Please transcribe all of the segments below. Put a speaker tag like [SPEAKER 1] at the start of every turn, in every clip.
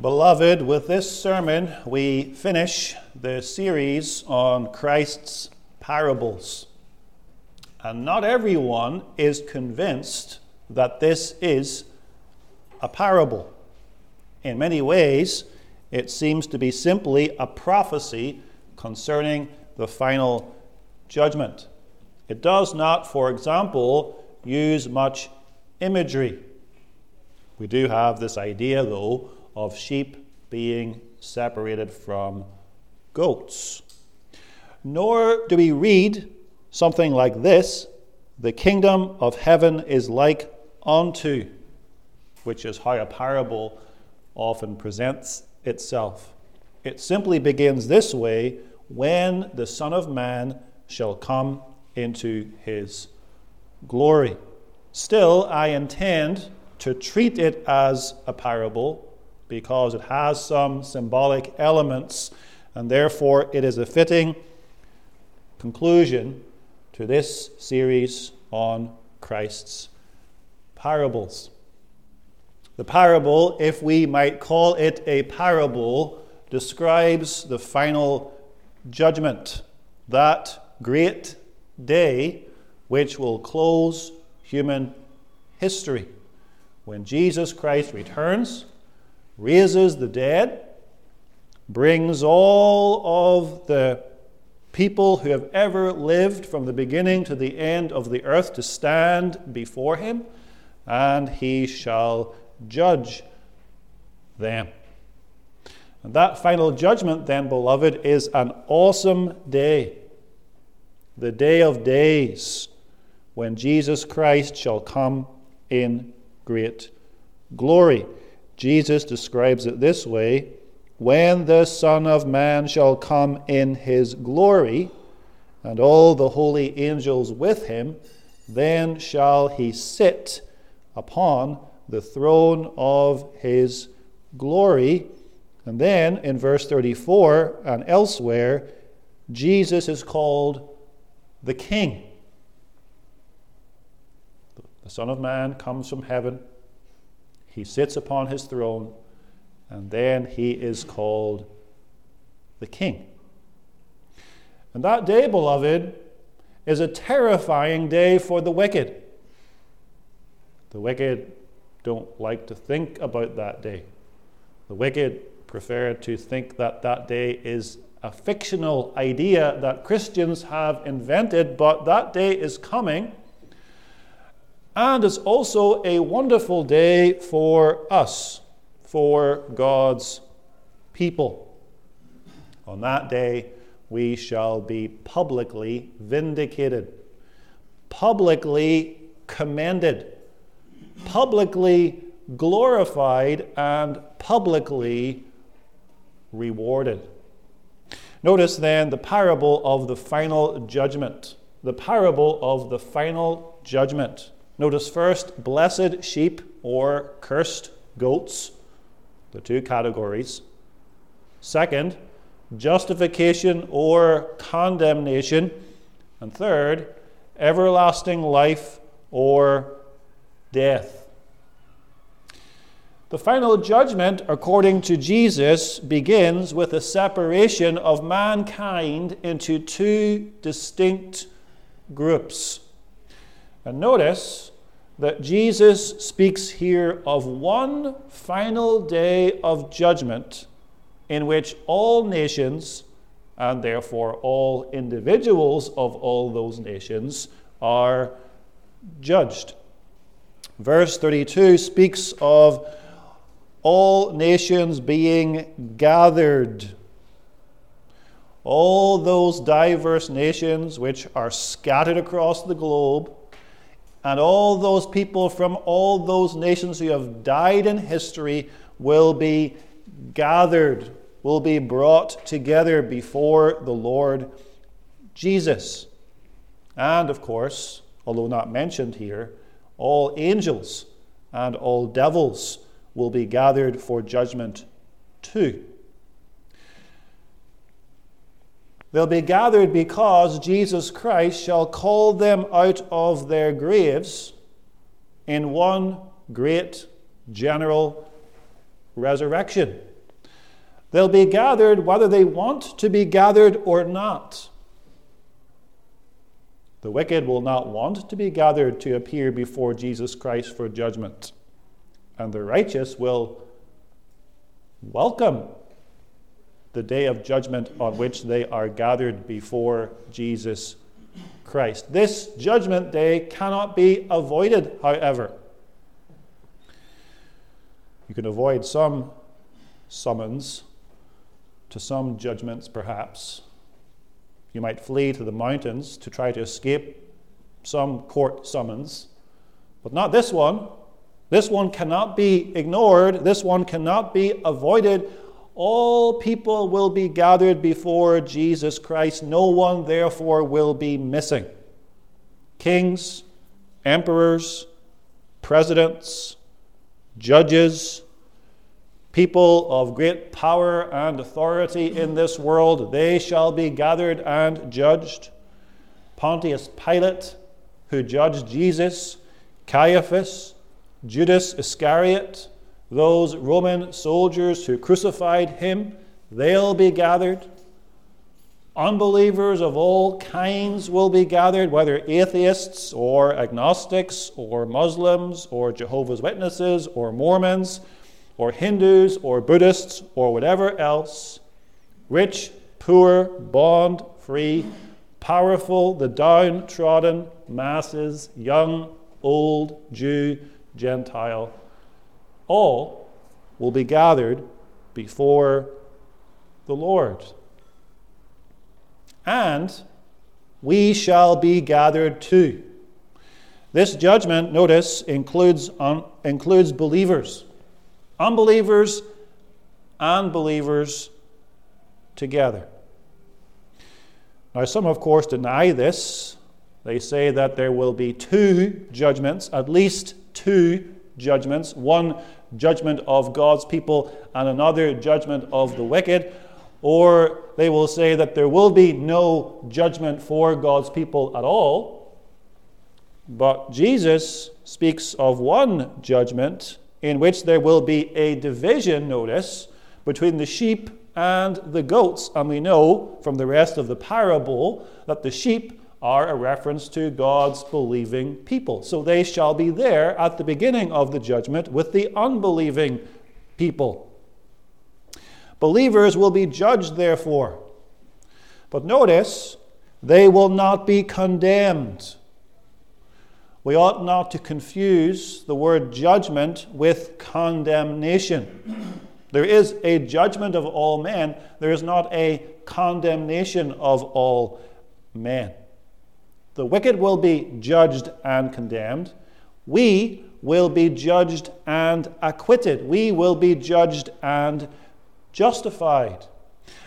[SPEAKER 1] Beloved, with this sermon, we finish the series on Christ's parables. And not everyone is convinced that this is a parable. In many ways, it seems to be simply a prophecy concerning the final judgment. It does not, for example, use much imagery. We do have this idea, though, of sheep being separated from goats. Nor do we read something like this The kingdom of heaven is like unto, which is how a parable often presents itself. It simply begins this way when the Son of Man shall come into his glory. Still, I intend to treat it as a parable because it has some symbolic elements, and therefore it is a fitting conclusion to this series on Christ's parables. The parable, if we might call it a parable, describes the final judgment, that great day which will close human history. When Jesus Christ returns, raises the dead, brings all of the people who have ever lived from the beginning to the end of the earth to stand before him, and he shall judge them. And that final judgment, then, beloved, is an awesome day. The day of days when Jesus Christ shall come in great glory. Jesus describes it this way When the Son of Man shall come in his glory, and all the holy angels with him, then shall he sit upon the throne of his glory. And then in verse 34 and elsewhere, Jesus is called the King. The Son of Man comes from heaven he sits upon his throne, and then he is called the king. And that day, beloved, is a terrifying day for the wicked. The wicked don't like to think about that day. The wicked prefer to think that that day is a fictional idea that Christians have invented, but that day is coming and it's also a wonderful day for us, for God's people. On that day, we shall be publicly vindicated, publicly commended, publicly glorified, and publicly rewarded. Notice then the parable of the final judgment. The parable of the final judgment. Notice first, blessed sheep or cursed goats, the two categories. Second, justification or condemnation. And third, everlasting life or death. The final judgment, according to Jesus, begins with a separation of mankind into two distinct groups. And notice that Jesus speaks here of one final day of judgment in which all nations, and therefore all individuals of all those nations, are judged. Verse 32 speaks of all nations being gathered. All those diverse nations which are scattered across the globe and all those people from all those nations who have died in history will be gathered, will be brought together before the Lord Jesus. And of course, although not mentioned here, all angels and all devils will be gathered for judgment too. They'll be gathered because Jesus Christ shall call them out of their graves in one great general resurrection. They'll be gathered whether they want to be gathered or not. The wicked will not want to be gathered to appear before Jesus Christ for judgment, and the righteous will welcome the day of judgment on which they are gathered before Jesus Christ. This judgment day cannot be avoided, however. You can avoid some summons to some judgments, perhaps. You might flee to the mountains to try to escape some court summons, but not this one. This one cannot be ignored, this one cannot be avoided. All people will be gathered before Jesus Christ. No one, therefore, will be missing. Kings, emperors, presidents, judges, people of great power and authority in this world, they shall be gathered and judged. Pontius Pilate, who judged Jesus, Caiaphas, Judas Iscariot, those Roman soldiers who crucified him, they'll be gathered. Unbelievers of all kinds will be gathered, whether atheists or agnostics or Muslims or Jehovah's Witnesses or Mormons or Hindus or Buddhists or whatever else, rich, poor, bond, free, powerful, the downtrodden, masses, young, old, Jew, Gentile, all will be gathered before the Lord. And we shall be gathered too. This judgment, notice, includes, includes believers. Unbelievers and believers together. Now, some, of course, deny this. They say that there will be two judgments, at least two judgments one judgment of God's people and another judgment of the wicked. Or they will say that there will be no judgment for God's people at all. But Jesus speaks of one judgment in which there will be a division, notice, between the sheep and the goats. And we know from the rest of the parable that the sheep are a reference to God's believing people. So they shall be there at the beginning of the judgment with the unbelieving people. Believers will be judged, therefore. But notice, they will not be condemned. We ought not to confuse the word judgment with condemnation. There is a judgment of all men, there is not a condemnation of all men. The wicked will be judged and condemned. We will be judged and acquitted. We will be judged and justified.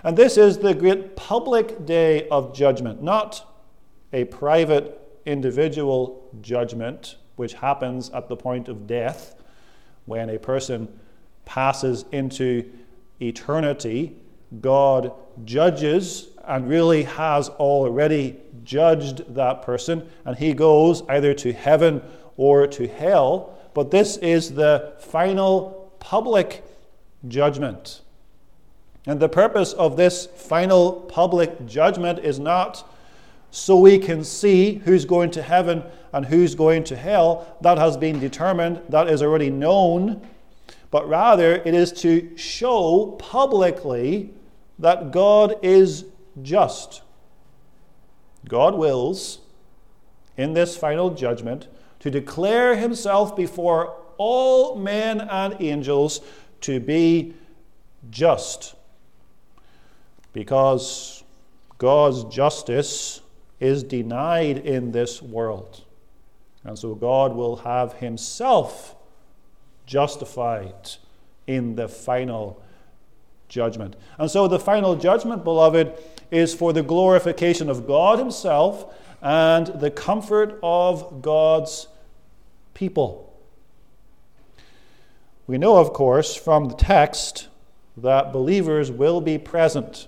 [SPEAKER 1] And this is the great public day of judgment, not a private individual judgment, which happens at the point of death when a person passes into eternity. God judges and really has already judged that person, and he goes either to heaven or to hell. But this is the final public judgment. And the purpose of this final public judgment is not so we can see who's going to heaven and who's going to hell. That has been determined, that is already known. But rather, it is to show publicly that God is just. God wills, in this final judgment, to declare himself before all men and angels to be just. Because God's justice is denied in this world. And so God will have himself justified in the final judgment. And so the final judgment, beloved, is for the glorification of God himself and the comfort of God's people. We know, of course, from the text that believers will be present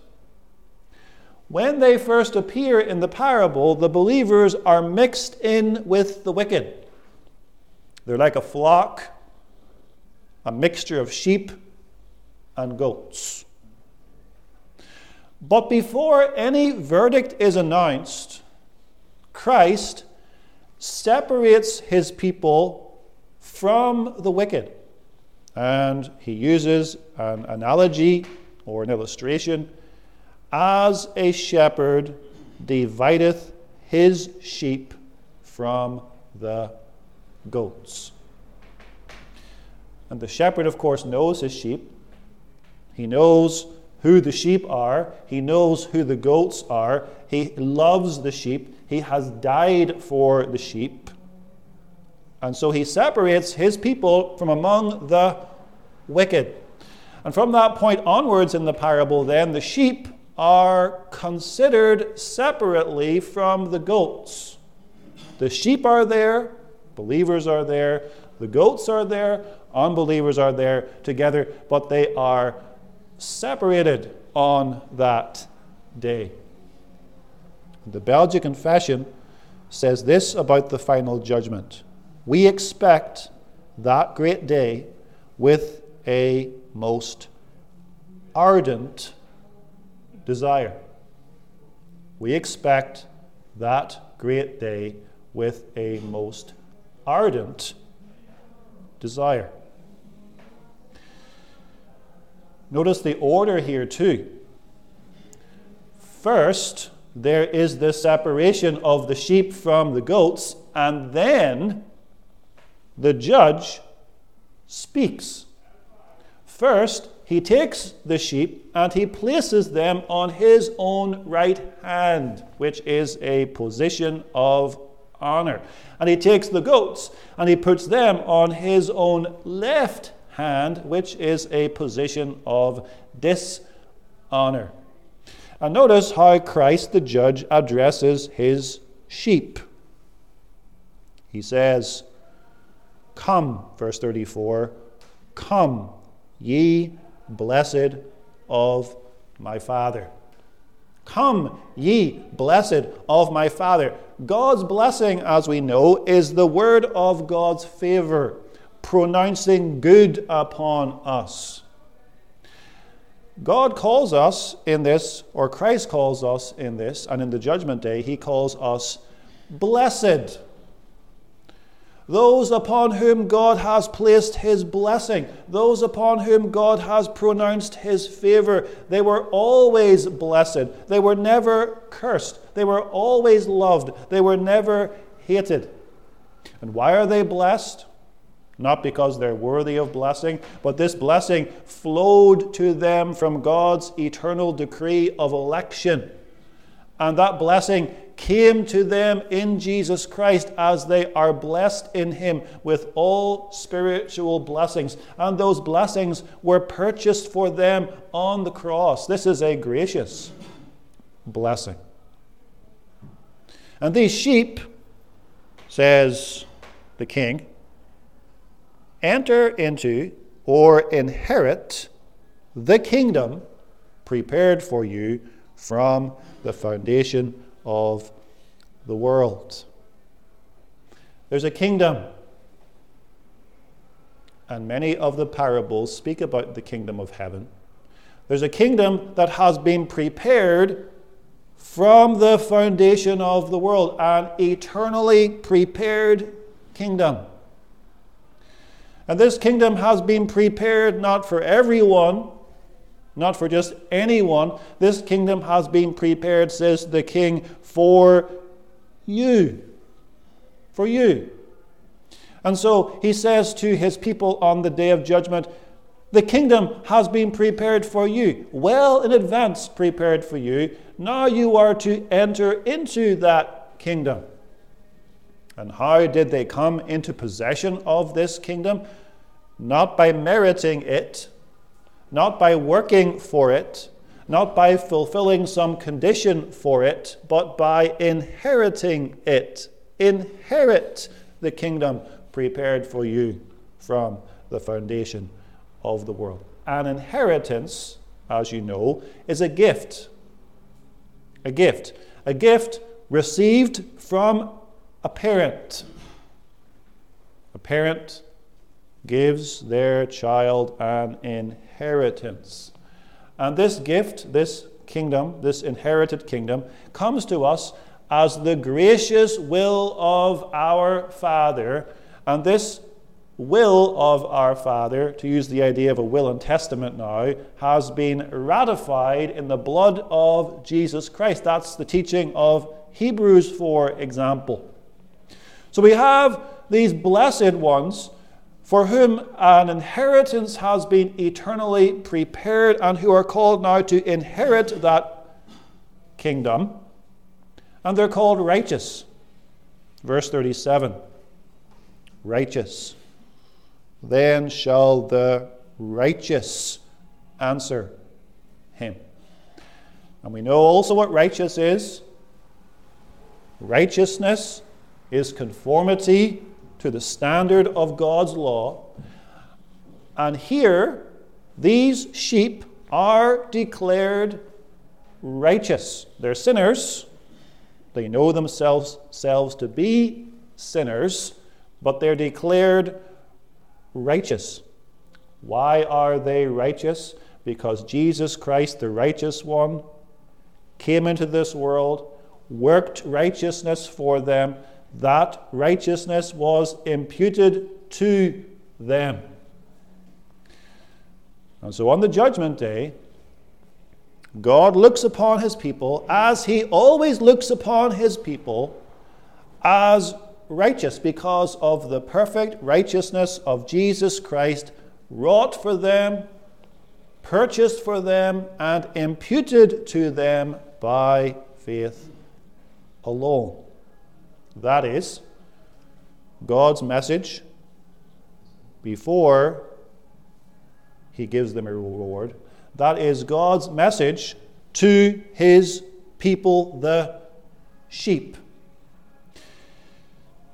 [SPEAKER 1] when they first appear in the parable, the believers are mixed in with the wicked. They're like a flock, a mixture of sheep and goats. But before any verdict is announced, Christ separates his people from the wicked. And he uses an analogy or an illustration as a shepherd divideth his sheep from the goats. And the shepherd, of course, knows his sheep. He knows who the sheep are, he knows who the goats are, he loves the sheep, he has died for the sheep. And so he separates his people from among the wicked. And from that point onwards in the parable, then, the sheep are considered separately from the goats. The sheep are there, believers are there, the goats are there, unbelievers are there together, but they are separated on that day. The Belgic Confession says this about the final judgment We expect that great day with a most ardent desire. We expect that great day with a most ardent desire. Notice the order here, too. First, there is the separation of the sheep from the goats, and then the judge speaks. First, he takes the sheep and he places them on his own right hand, which is a position of honor. And he takes the goats and he puts them on his own left hand, which is a position of dishonor. And notice how Christ the judge addresses his sheep. He says, Come, verse 34, come, ye blessed of my Father. Come, ye blessed of my Father. God's blessing, as we know, is the word of God's favor pronouncing good upon us. God calls us in this, or Christ calls us in this, and in the judgment day, he calls us blessed. Those upon whom God has placed his blessing, those upon whom God has pronounced his favor, they were always blessed. They were never cursed. They were always loved. They were never hated. And why are they blessed? Not because they're worthy of blessing, but this blessing flowed to them from God's eternal decree of election. And that blessing came to them in Jesus Christ as they are blessed in Him with all spiritual blessings. And those blessings were purchased for them on the cross. This is a gracious blessing. And these sheep, says the king, enter into or inherit the kingdom prepared for you from the foundation of the world. There's a kingdom, and many of the parables speak about the kingdom of heaven. There's a kingdom that has been prepared from the foundation of the world, an eternally prepared kingdom. And this kingdom has been prepared not for everyone, not for just anyone. This kingdom has been prepared, says the king, for you. For you. And so he says to his people on the day of judgment, the kingdom has been prepared for you, well in advance prepared for you. Now you are to enter into that kingdom. And how did they come into possession of this kingdom? Not by meriting it, not by working for it, not by fulfilling some condition for it, but by inheriting it. Inherit the kingdom prepared for you from the foundation of the world. An inheritance, as you know, is a gift. A gift. A gift received from a parent. A parent gives their child an inheritance. And this gift, this kingdom, this inherited kingdom, comes to us as the gracious will of our Father. And this will of our Father, to use the idea of a will and testament now, has been ratified in the blood of Jesus Christ. That's the teaching of Hebrews, for example. So we have these blessed ones for whom an inheritance has been eternally prepared and who are called now to inherit that kingdom. And they're called righteous. Verse 37 Righteous. Then shall the righteous answer him. And we know also what righteous is. Righteousness is conformity to the standard of God's law. And here, these sheep are declared righteous. They're sinners. They know themselves, themselves to be sinners, but they're declared righteous. Why are they righteous? Because Jesus Christ, the righteous one, came into this world, worked righteousness for them. That righteousness was imputed to them. And so on the judgment day, God looks upon his people as he always looks upon his people as righteous because of the perfect righteousness of Jesus Christ wrought for them, purchased for them, and imputed to them by faith alone. That is God's message before he gives them a reward. That is God's message to his people, the sheep.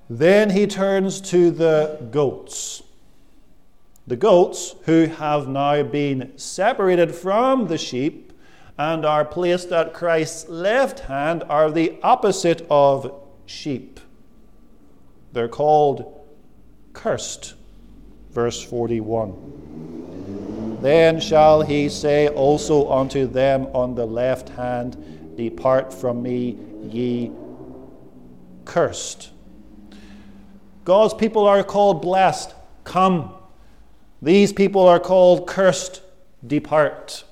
[SPEAKER 1] Then he turns to the goats. The goats, who have now been separated from the sheep and are placed at Christ's left hand, are the opposite of sheep. They're called cursed. Verse 41. Then shall he say also unto them on the left hand, Depart from me, ye cursed God's people are called blessed. Come. These people are called cursed. Depart.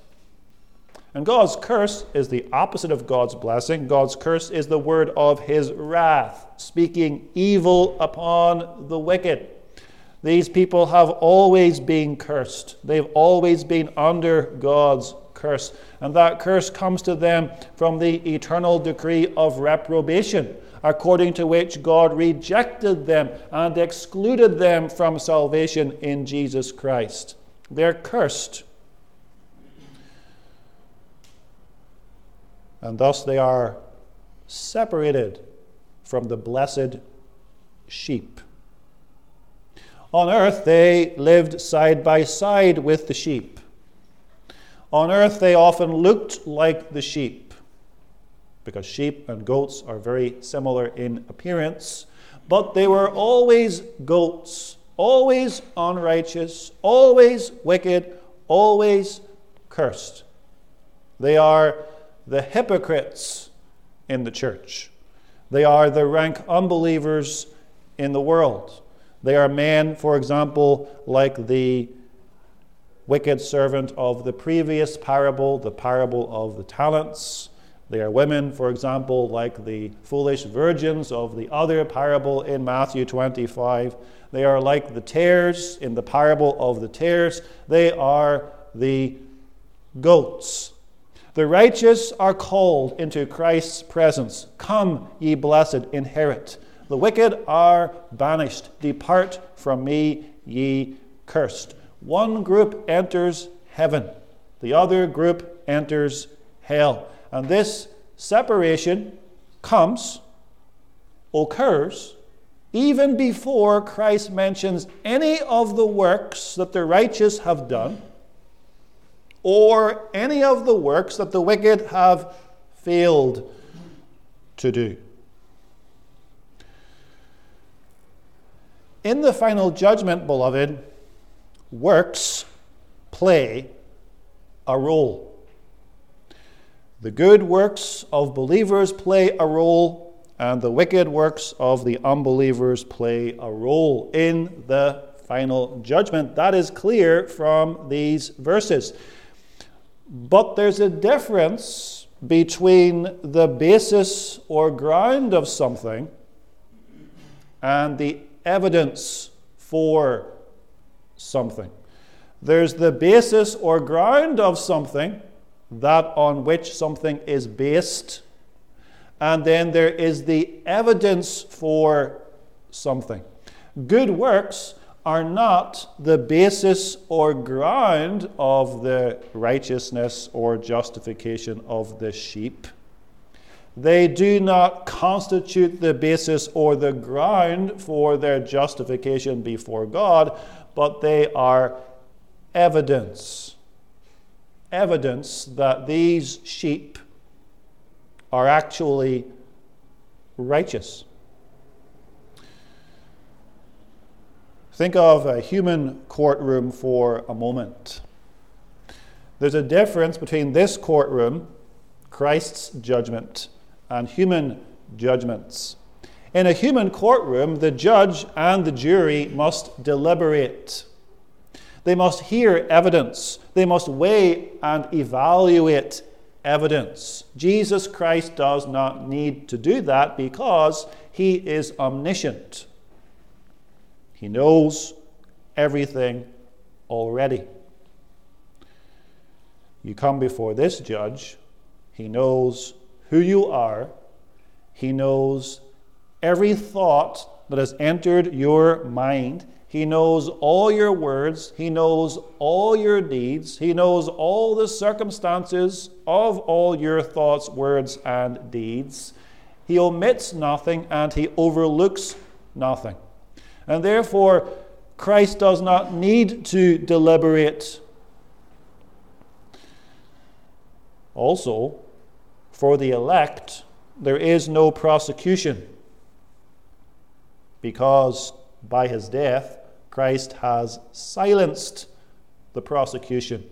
[SPEAKER 1] And God's curse is the opposite of God's blessing. God's curse is the word of his wrath, speaking evil upon the wicked. These people have always been cursed. They've always been under God's curse. And that curse comes to them from the eternal decree of reprobation according to which God rejected them and excluded them from salvation in Jesus Christ. They're cursed. And thus they are separated from the blessed sheep. On earth, they lived side by side with the sheep. On earth, they often looked like the sheep because sheep and goats are very similar in appearance. But they were always goats, always unrighteous, always wicked, always cursed. They are the hypocrites in the church. They are the rank unbelievers in the world. They are men, for example, like the wicked servant of the previous parable, the parable of the talents. They are women, for example, like the foolish virgins of the other parable in Matthew 25. They are like the tares in the parable of the tares. They are the goats. The righteous are called into Christ's presence. Come, ye blessed, inherit. The wicked are banished. Depart from me, ye cursed. One group enters heaven, the other group enters hell. And this separation comes, occurs, even before Christ mentions any of the works that the righteous have done or any of the works that the wicked have failed to do. In the final judgment, beloved, works play a role. The good works of believers play a role, and the wicked works of the unbelievers play a role in the final judgment. That is clear from these verses. But there's a difference between the basis or ground of something and the evidence for something. There's the basis or ground of something, that on which something is based, and then there is the evidence for something. Good works are not the basis or ground of the righteousness or justification of the sheep. They do not constitute the basis or the ground for their justification before God, but they are evidence. Evidence that these sheep are actually righteous. Think of a human courtroom for a moment. There's a difference between this courtroom, Christ's judgment, and human judgments. In a human courtroom, the judge and the jury must deliberate. They must hear evidence. They must weigh and evaluate evidence. Jesus Christ does not need to do that because he is omniscient. He knows everything already. You come before this judge, he knows who you are, he knows every thought that has entered your mind. He knows all your words. He knows all your deeds. He knows all the circumstances of all your thoughts, words, and deeds. He omits nothing and he overlooks nothing. And therefore, Christ does not need to deliberate. Also, for the elect, there is no prosecution because by his death, Christ has silenced the prosecution.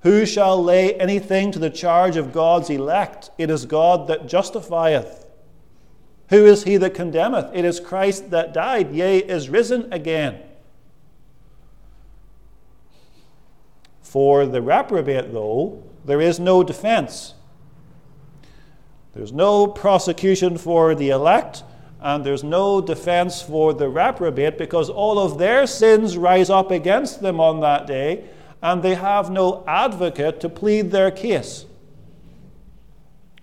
[SPEAKER 1] Who shall lay anything to the charge of God's elect? It is God that justifieth. Who is he that condemneth? It is Christ that died, yea, is risen again. For the reprobate, though, there is no defense. There's no prosecution for the elect, and there's no defense for the reprobate because all of their sins rise up against them on that day, and they have no advocate to plead their case.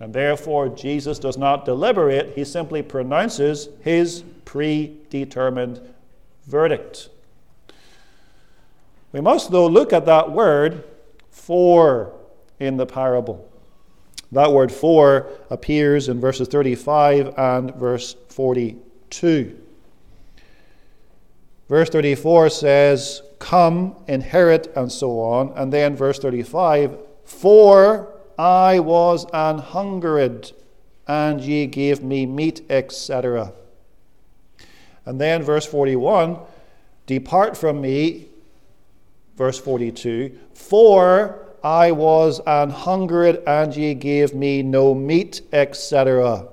[SPEAKER 1] And therefore, Jesus does not deliberate, he simply pronounces his predetermined verdict. We must, though, look at that word for in the parable. That word for appears in verses 35 and verse 42. Verse 34 says, Come, inherit, and so on. And then verse 35, For I was an hungered, and ye gave me meat, etc. And then verse 41 Depart from me, verse 42, for I was an hungered, and ye gave me no meat, etc.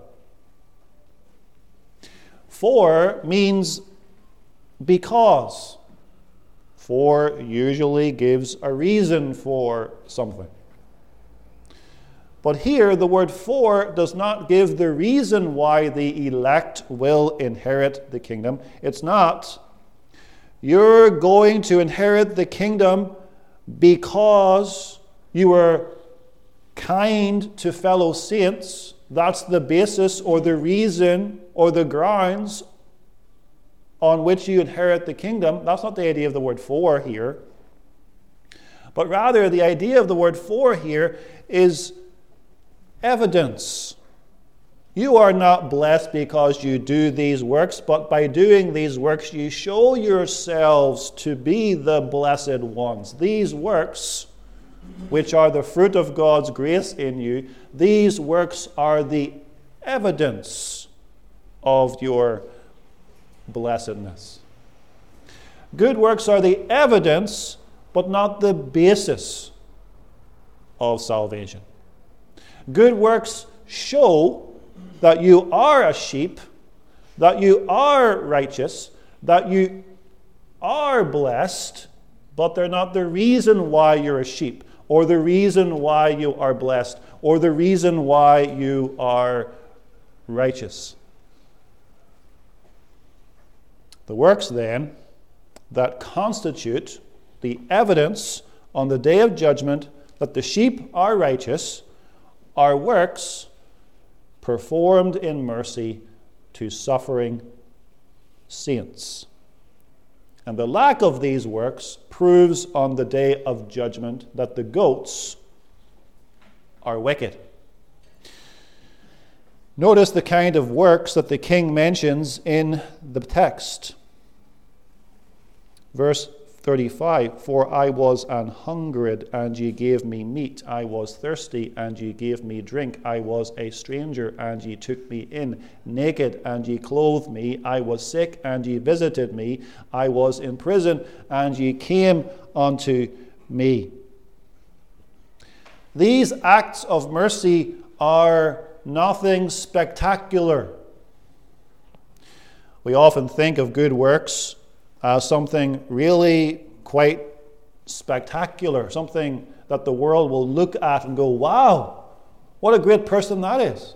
[SPEAKER 1] For means because. For usually gives a reason for something. But here, the word for does not give the reason why the elect will inherit the kingdom. It's not, you're going to inherit the kingdom because you were kind to fellow saints. That's the basis or the reason or the grounds on which you inherit the kingdom. That's not the idea of the word for here. But rather, the idea of the word for here is evidence. You are not blessed because you do these works, but by doing these works, you show yourselves to be the blessed ones. These works, which are the fruit of God's grace in you, these works are the evidence of your blessedness. Good works are the evidence, but not the basis of salvation. Good works show that you are a sheep, that you are righteous, that you are blessed, but they're not the reason why you're a sheep, or the reason why you are blessed, or the reason why you are righteous. The works, then, that constitute the evidence on the day of judgment that the sheep are righteous are works performed in mercy to suffering saints. And the lack of these works proves on the day of judgment that the goats are wicked. Notice the kind of works that the king mentions in the text. Verse 35 For I was an hungered, and ye gave me meat. I was thirsty, and ye gave me drink. I was a stranger, and ye took me in. Naked, and ye clothed me. I was sick, and ye visited me. I was in prison, and ye came unto me. These acts of mercy are nothing spectacular. We often think of good works uh, something really quite spectacular, something that the world will look at and go, wow, what a great person that is.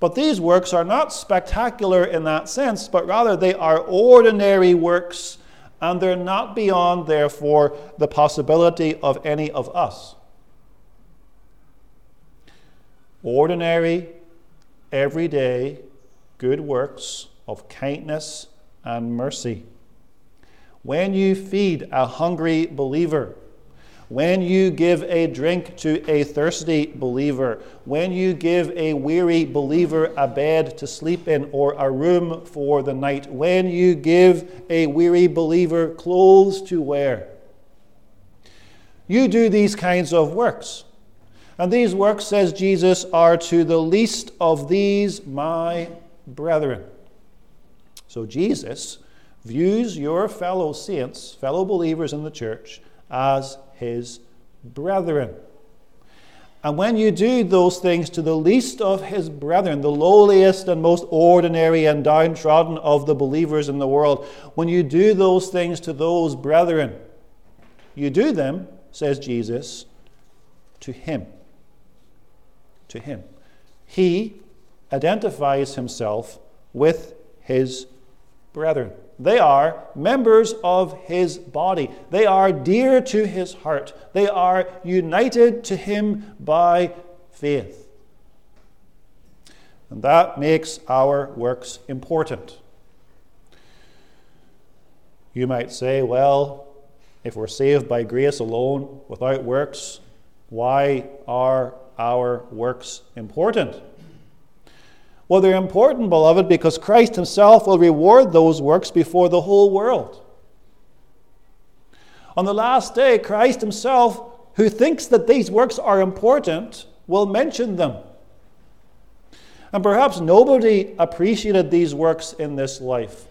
[SPEAKER 1] But these works are not spectacular in that sense, but rather they are ordinary works, and they're not beyond, therefore, the possibility of any of us. Ordinary, everyday, good works of kindness and mercy. When you feed a hungry believer, when you give a drink to a thirsty believer, when you give a weary believer a bed to sleep in or a room for the night, when you give a weary believer clothes to wear, you do these kinds of works. And these works, says Jesus, are to the least of these my brethren. So Jesus views your fellow saints, fellow believers in the church, as his brethren. And when you do those things to the least of his brethren, the lowliest and most ordinary and downtrodden of the believers in the world, when you do those things to those brethren, you do them, says Jesus, to him. To him. He identifies himself with his brethren. They are members of his body. They are dear to his heart. They are united to him by faith. And that makes our works important. You might say, well, if we're saved by grace alone, without works, why are our works important? Well, they're important, beloved, because Christ Himself will reward those works before the whole world. On the last day, Christ Himself, who thinks that these works are important, will mention them. And perhaps nobody appreciated these works in this life.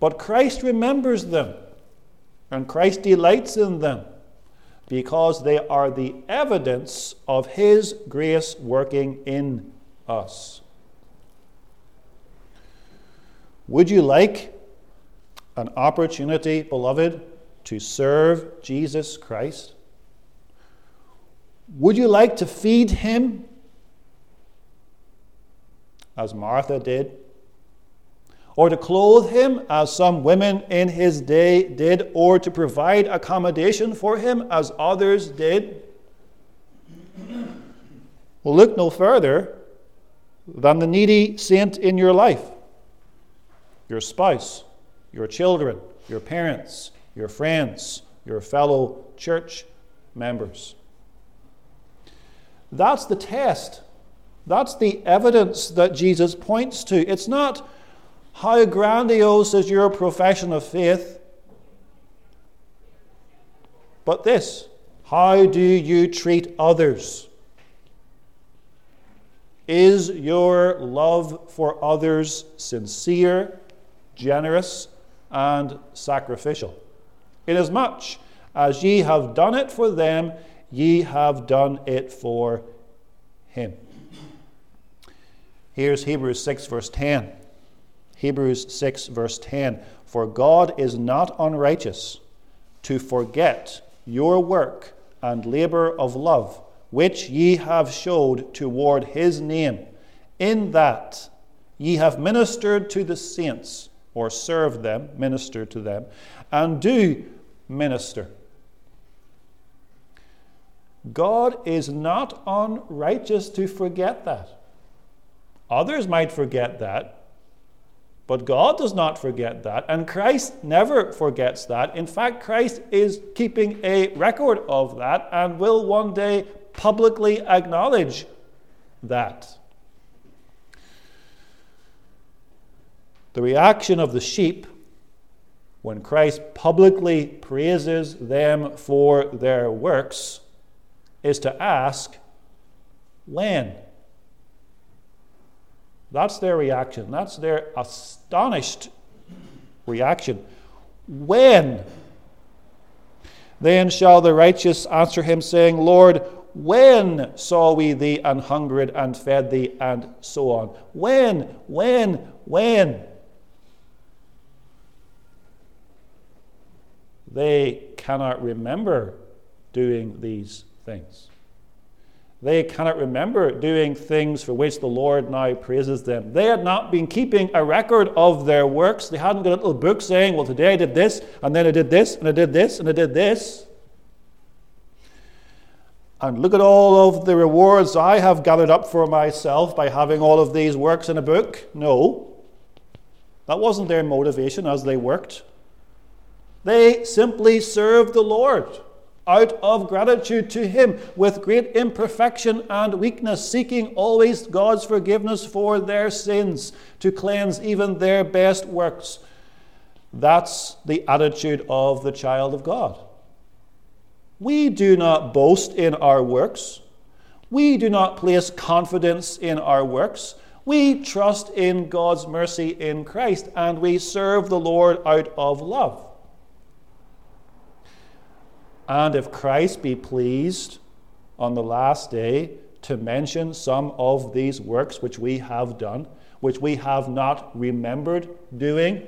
[SPEAKER 1] But Christ remembers them, and Christ delights in them because they are the evidence of His grace working in us. Would you like an opportunity, beloved, to serve Jesus Christ? Would you like to feed him as Martha did? Or to clothe him as some women in his day did? Or to provide accommodation for him as others did? Well, look no further than the needy saint in your life your spouse, your children, your parents, your friends, your fellow church members. That's the test. That's the evidence that Jesus points to. It's not how grandiose is your profession of faith, but this how do you treat others? Is your love for others sincere, generous, and sacrificial? Inasmuch as ye have done it for them, ye have done it for him. Here's Hebrews 6, verse 10. Hebrews 6, verse 10. For God is not unrighteous to forget your work and labor of love, which ye have showed toward his name, in that ye have ministered to the saints, or served them, ministered to them, and do minister. God is not unrighteous to forget that. Others might forget that, but God does not forget that, and Christ never forgets that. In fact, Christ is keeping a record of that and will one day publicly acknowledge that. The reaction of the sheep when Christ publicly praises them for their works is to ask, when? That's their reaction. That's their astonished reaction. When? Then shall the righteous answer him, saying, Lord, when saw we thee and hungered and fed thee, and so on? When, when, when? They cannot remember doing these things. They cannot remember doing things for which the Lord now praises them. They had not been keeping a record of their works. They hadn't got a little book saying, Well, today I did this, and then I did this, and I did this, and I did this. And look at all of the rewards I have gathered up for myself by having all of these works in a book. No, that wasn't their motivation as they worked. They simply served the Lord out of gratitude to Him with great imperfection and weakness, seeking always God's forgiveness for their sins to cleanse even their best works. That's the attitude of the child of God. We do not boast in our works. We do not place confidence in our works. We trust in God's mercy in Christ and we serve the Lord out of love. And if Christ be pleased on the last day to mention some of these works which we have done, which we have not remembered doing,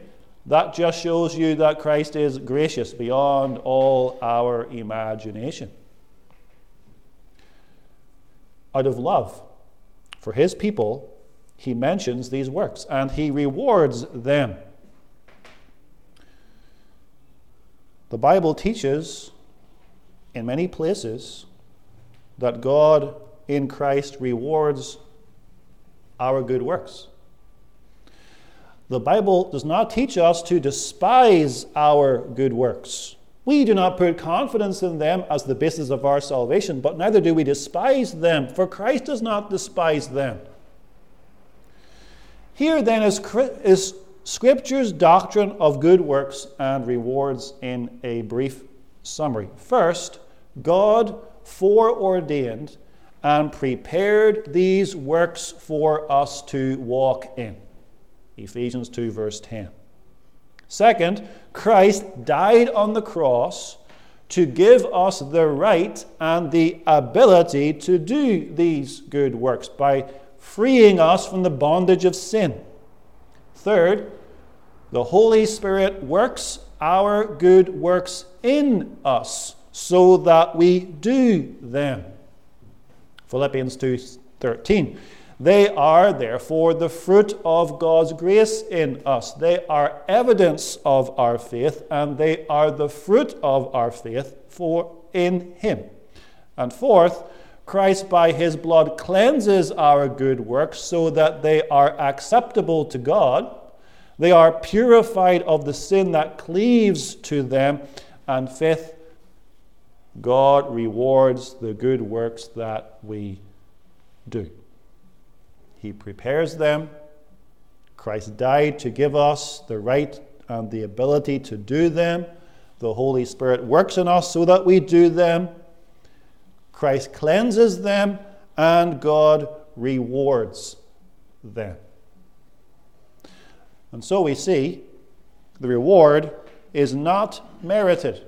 [SPEAKER 1] that just shows you that Christ is gracious beyond all our imagination. Out of love for his people, he mentions these works and he rewards them. The Bible teaches in many places that God in Christ rewards our good works. The Bible does not teach us to despise our good works. We do not put confidence in them as the basis of our salvation, but neither do we despise them, for Christ does not despise them. Here then is, is Scripture's doctrine of good works and rewards in a brief summary. First, God foreordained and prepared these works for us to walk in. Ephesians 2, verse 10. Second, Christ died on the cross to give us the right and the ability to do these good works by freeing us from the bondage of sin. Third, the Holy Spirit works our good works in us so that we do them. Philippians 2:13. They are therefore the fruit of God's grace in us. They are evidence of our faith and they are the fruit of our faith for in him. And fourth, Christ by his blood cleanses our good works so that they are acceptable to God they are purified of the sin that cleaves to them. And fifth, God rewards the good works that we do. He prepares them. Christ died to give us the right and the ability to do them. The Holy Spirit works in us so that we do them. Christ cleanses them, and God rewards them. And so we see the reward is not merited,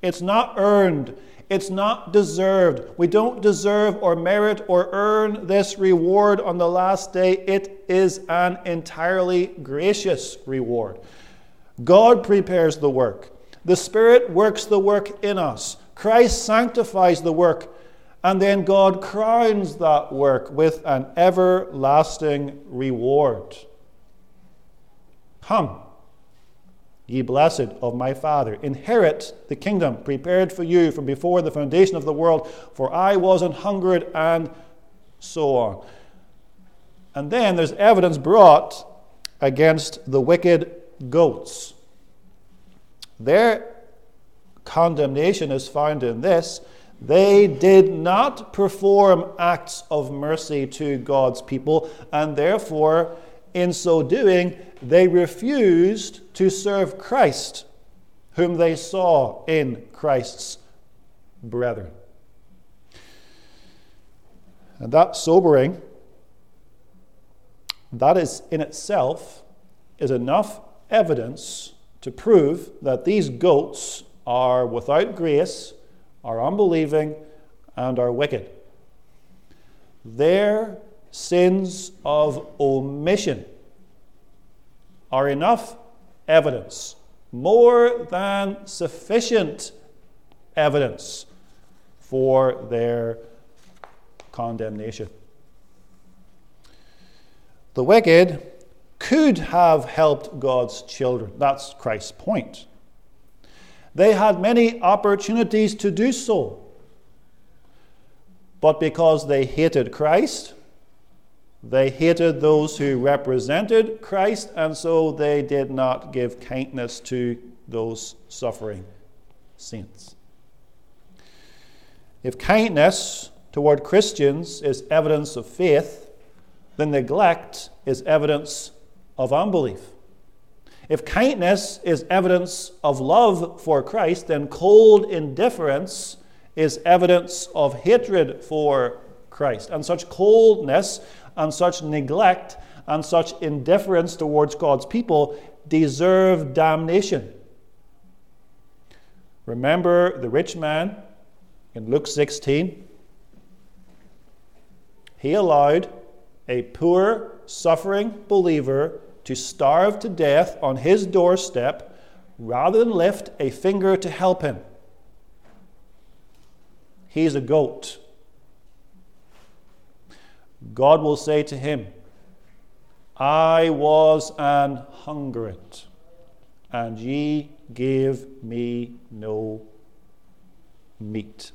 [SPEAKER 1] it's not earned, It's not deserved. We don't deserve or merit or earn this reward on the last day. It is an entirely gracious reward. God prepares the work, the Spirit works the work in us, Christ sanctifies the work, and then God crowns that work with an everlasting reward. Come Ye blessed of my Father, inherit the kingdom prepared for you from before the foundation of the world, for I was an hungered, and so on. And then there's evidence brought against the wicked goats. Their condemnation is found in this they did not perform acts of mercy to God's people, and therefore, in so doing, they refused to serve Christ, whom they saw in Christ's brethren. And that sobering, that is in itself, is enough evidence to prove that these goats are without grace, are unbelieving, and are wicked. Their sins of omission are enough evidence, more than sufficient evidence for their condemnation. The wicked could have helped God's children. That's Christ's point. They had many opportunities to do so. But because they hated Christ, they hated those who represented Christ, and so they did not give kindness to those suffering saints. If kindness toward Christians is evidence of faith, then neglect is evidence of unbelief. If kindness is evidence of love for Christ, then cold indifference is evidence of hatred for Christ. And such coldness and such neglect and such indifference towards God's people deserve damnation. Remember the rich man in Luke 16? He allowed a poor, suffering believer to starve to death on his doorstep rather than lift a finger to help him. He's a goat. God will say to him, I was an hungered, and ye gave me no meat.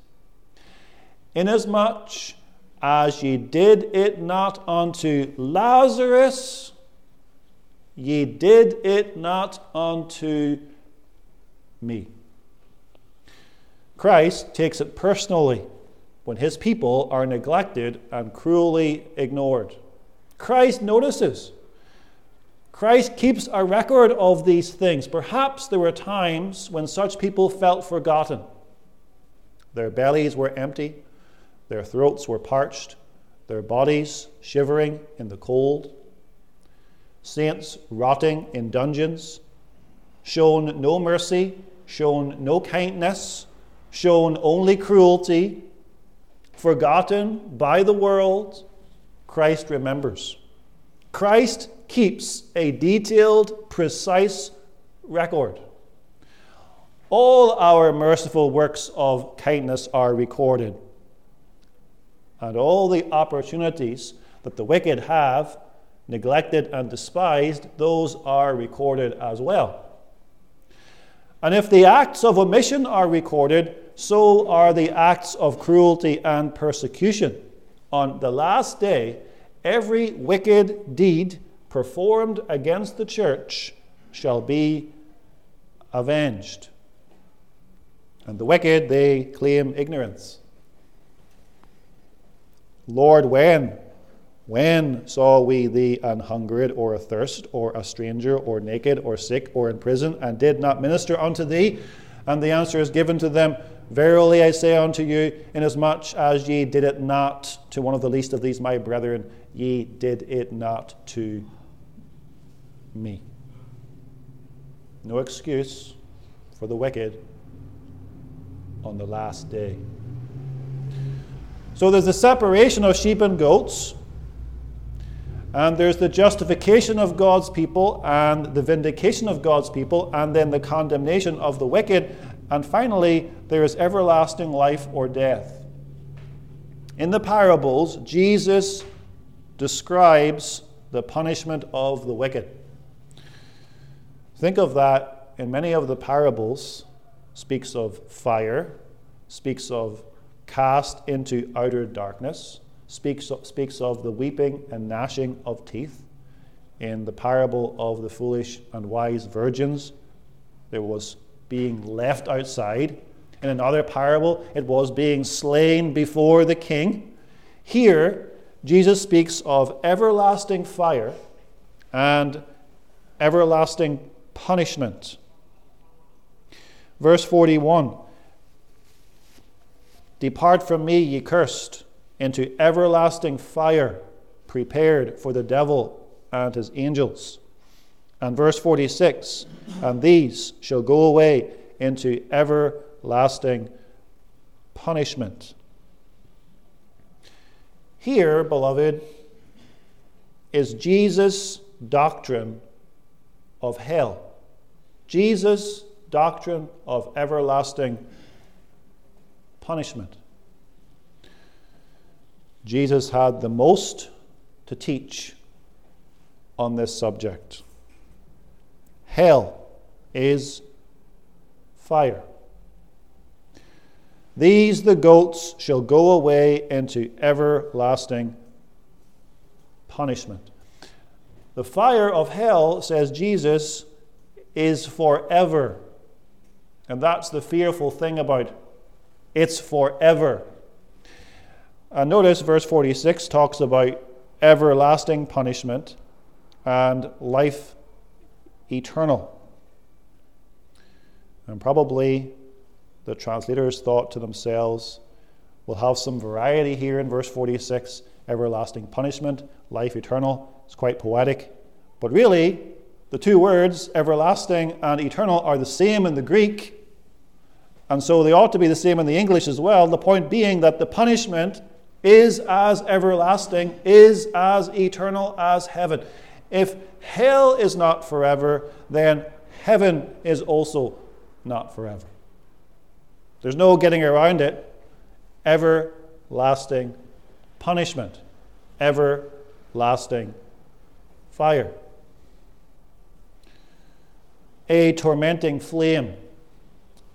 [SPEAKER 1] Inasmuch as ye did it not unto Lazarus, ye did it not unto me. Christ takes it personally when his people are neglected and cruelly ignored. Christ notices. Christ keeps a record of these things. Perhaps there were times when such people felt forgotten. Their bellies were empty, their throats were parched, their bodies shivering in the cold. Saints rotting in dungeons, shown no mercy, shown no kindness, shown only cruelty, forgotten by the world, Christ remembers. Christ keeps a detailed, precise record. All our merciful works of kindness are recorded. And all the opportunities that the wicked have neglected and despised, those are recorded as well. And if the acts of omission are recorded, so are the acts of cruelty and persecution. On the last day, every wicked deed performed against the church shall be avenged. And the wicked, they claim ignorance. Lord, when? When saw we thee an hungered or athirst, or a stranger, or naked, or sick, or in prison, and did not minister unto thee? And the answer is given to them Verily I say unto you, inasmuch as ye did it not to one of the least of these my brethren, ye did it not to me. No excuse for the wicked. on the last day. So there's the separation of sheep and goats, and there's the justification of God's people, and the vindication of God's people, and then the condemnation of the wicked, and finally, there is everlasting life or death. In the parables, Jesus describes the punishment of the wicked. Think of that in many of the parables, speaks of fire, speaks of cast into outer darkness, speaks of, speaks of the weeping and gnashing of teeth. In the parable of the foolish and wise virgins, there was being left outside. In another parable, it was being slain before the king. Here, Jesus speaks of everlasting fire and everlasting punishment. Verse 41 Depart from me, ye cursed, into everlasting fire prepared for the devil and his angels. And verse 46 And these shall go away into everlasting punishment. Here, beloved, is Jesus' doctrine of hell. Jesus' doctrine of everlasting punishment. Jesus had the most to teach on this subject. Hell is fire. These the goats shall go away into everlasting punishment. The fire of hell, says Jesus, is forever. And that's the fearful thing about it. It's forever. And notice verse 46 talks about everlasting punishment and life eternal. And probably the translators thought to themselves, we'll have some variety here in verse 46 everlasting punishment, life eternal. It's quite poetic. But really, the two words, everlasting and eternal, are the same in the Greek. And so they ought to be the same in the English as well. The point being that the punishment is as everlasting, is as eternal as heaven. If hell is not forever, then heaven is also not forever. There's no getting around it. Everlasting punishment, everlasting fire. A tormenting flame,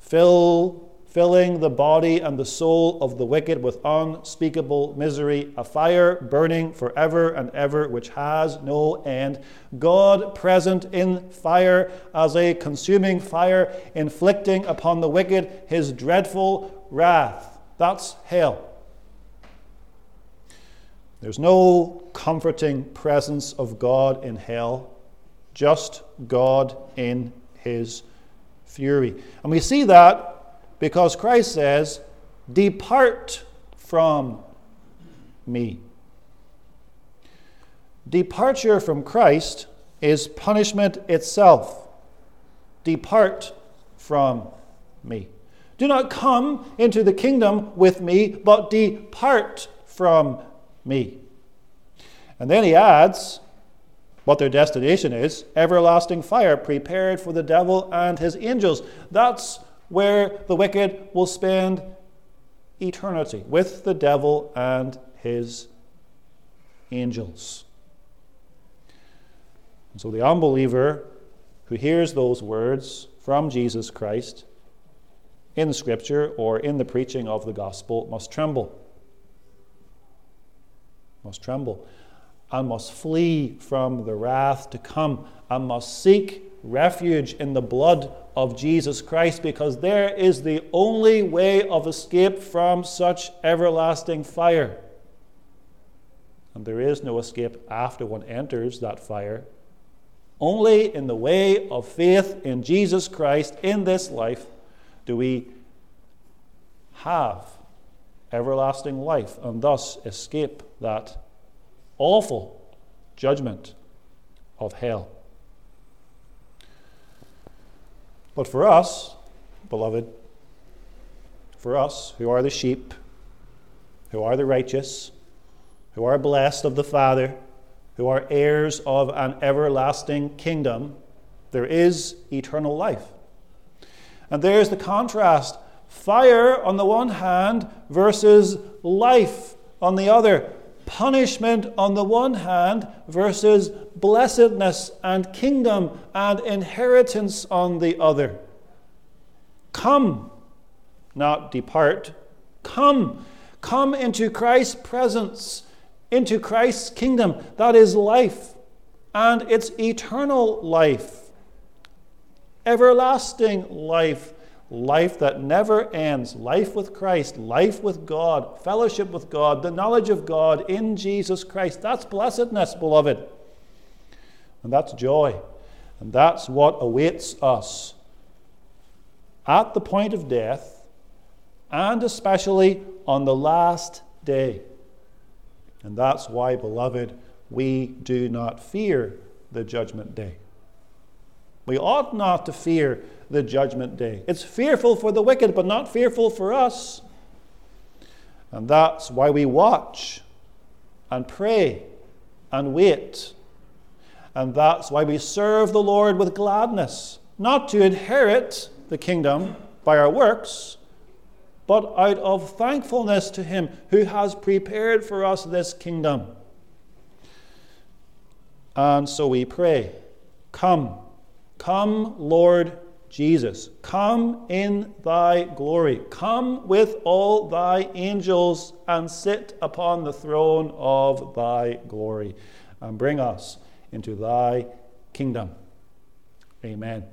[SPEAKER 1] fill filling the body and the soul of the wicked with unspeakable misery, a fire burning forever and ever, which has no end. God present in fire as a consuming fire, inflicting upon the wicked his dreadful wrath. That's hell. There's no comforting presence of God in hell, just God in his fury. And we see that because Christ says, Depart from me. Departure from Christ is punishment itself. Depart from me. Do not come into the kingdom with me, but depart from me. And then he adds what their destination is everlasting fire prepared for the devil and his angels. That's where the wicked will spend eternity with the devil and his angels. And so the unbeliever who hears those words from Jesus Christ in Scripture or in the preaching of the gospel must tremble. Must tremble and must flee from the wrath to come and must seek refuge in the blood of Jesus Christ because there is the only way of escape from such everlasting fire. And there is no escape after one enters that fire. Only in the way of faith in Jesus Christ in this life do we have everlasting life and thus escape that awful judgment of hell. But for us, beloved, for us who are the sheep, who are the righteous, who are blessed of the Father, who are heirs of an everlasting kingdom, there is eternal life. And there's the contrast fire on the one hand versus life on the other. Punishment on the one hand versus blessedness and kingdom and inheritance on the other. Come, not depart. Come. Come into Christ's presence, into Christ's kingdom. That is life, and it's eternal life, everlasting life, life that never ends, life with Christ, life with God, fellowship with God, the knowledge of God in Jesus Christ. That's blessedness, beloved. And that's joy. And that's what awaits us at the point of death and especially on the last day. And that's why, beloved, we do not fear the judgment day. We ought not to fear the judgment day. It's fearful for the wicked, but not fearful for us. And that's why we watch and pray and wait. And that's why we serve the Lord with gladness, not to inherit the kingdom by our works, but out of thankfulness to Him who has prepared for us this kingdom. And so we pray, Come, come, Lord Jesus. Come in thy glory. Come with all thy angels and sit upon the throne of thy glory and bring us into thy kingdom. Amen.